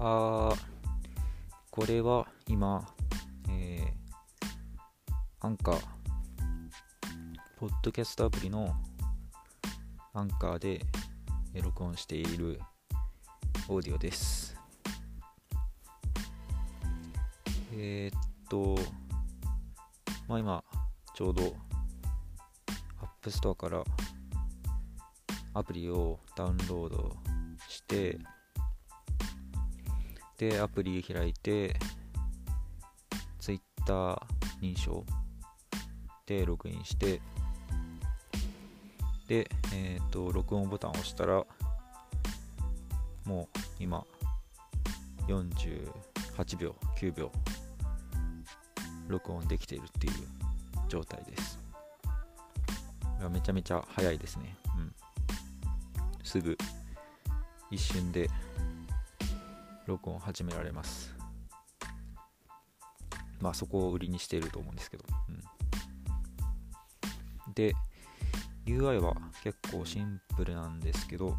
あこれは今、えー、 Anchor、ポッドキャストアプリのアンカーで録音しているオーディオです。えー、っと、まあ今、ちょうど、 App Store からアプリをダウンロードして、で、アプリ開いて、Twitter 認証でログインして、で、えっ、ー、と、録音ボタンを押したら、もう今、48秒、9秒、録音できているっていう状態です。めちゃめちゃ早いですね。うん。すぐ、一瞬で録音を始められます。まあそこを売りにしていると思うんですけど。うん、で、UI は結構シンプルなんですけど、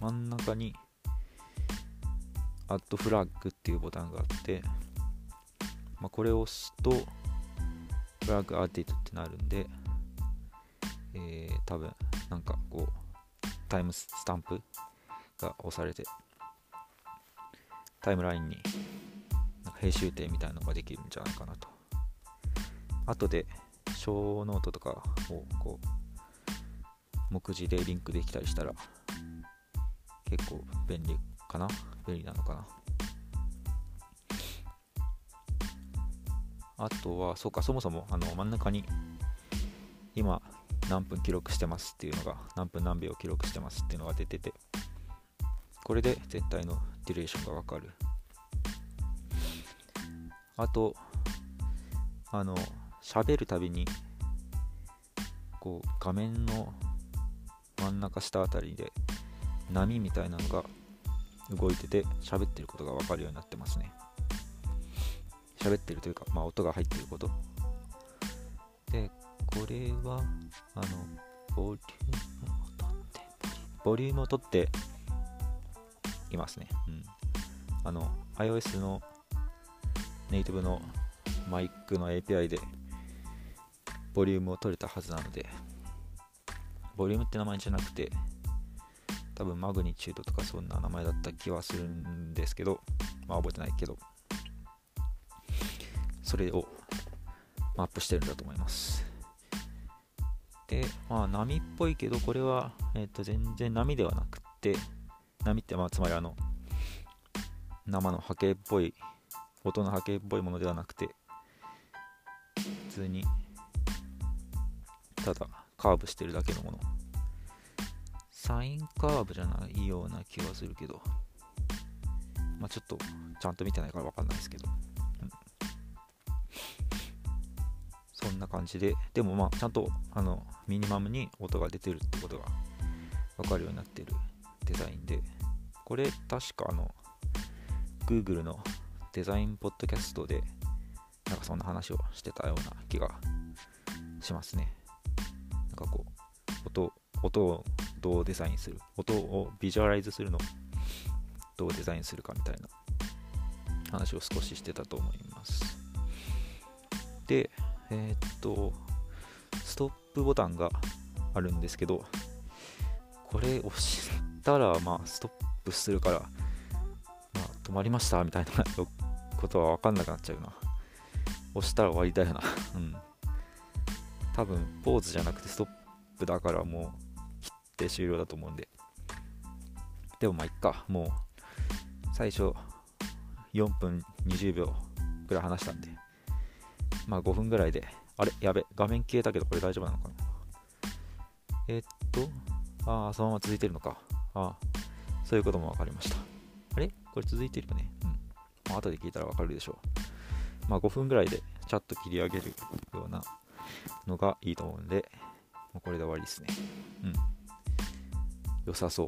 真ん中に Add Flag っていうボタンがあって、まあ、これを押すと Flag Added ってなるんで、えー、多分なんかこうタイムスタンプが押されてタイムラインになんか編集点みたいなのができるんじゃないかなと。後でショーノートとかをこう目次でリンクできたりしたら結構便利かな？便利なのかな？あとはそうかそもそもあの真ん中に今何分記録してますっていうのが何分何秒記録してますっていうのが出ててこれで全体のデュレーションがわかる。あとあの喋るたびにこう画面の真ん中下あたりで波みたいなのが動いてて喋ってることがわかるようになってますね。喋ってるというか、まあ、音が入ってること。でこれはあのボリュームを取ってボリュームを取っていますね。うん。あの、iOS のネイティブのマイクの API でボリュームを取れたはずなので、ボリュームって名前じゃなくて、多分マグニチュードとかそんな名前だった気はするんですけど、まあ覚えてないけど、それをマップしてるんだと思います。で、まあ波っぽいけど、これは、えっ、ー、と全然波ではなくて、波ってまあつまりあの生の波形っぽい音の波形っぽいものではなくて普通にただカーブしてるだけのもの。サインカーブじゃないような気がするけど。まあちょっとちゃんと見てないから分かんないですけど、うん、そんな感じで。でもまあちゃんとあのミニマムに音が出てるってことが分かるようになってる。デザインで、これ確かあの、Google のデザインポッドキャストで、なんかそんな話をしてたような気がしますね。なんかこう、音、音をどうデザインする、音をビジュアライズするのどうデザインするかみたいな話を少ししてたと思います。で、えー、っと、ストップボタンがあるんですけど、これ押したら、まあ、ストップするから、まあ、止まりましたみたいなことは分かんなくなっちゃうな。押したら終わりだよな。うん。多分、ポーズじゃなくてストップだからもう切って終了だと思うんで。でもまあ、いっか。もう、最初、4分20秒くらい話したんで、まあ5分ぐらいで、あれ？やべ、画面消えたけどこれ大丈夫なのかな？えー、っと、ああ、そのまま続いてるのか。ああ、そういうことも分かりました。あれ？これ続いてるよね。うん。まあ、後で聞いたら分かるでしょう。まあ、5分ぐらいでチャッと切り上げるようなのがいいと思うんで、もうこれで終わりですね。うん。良さそう。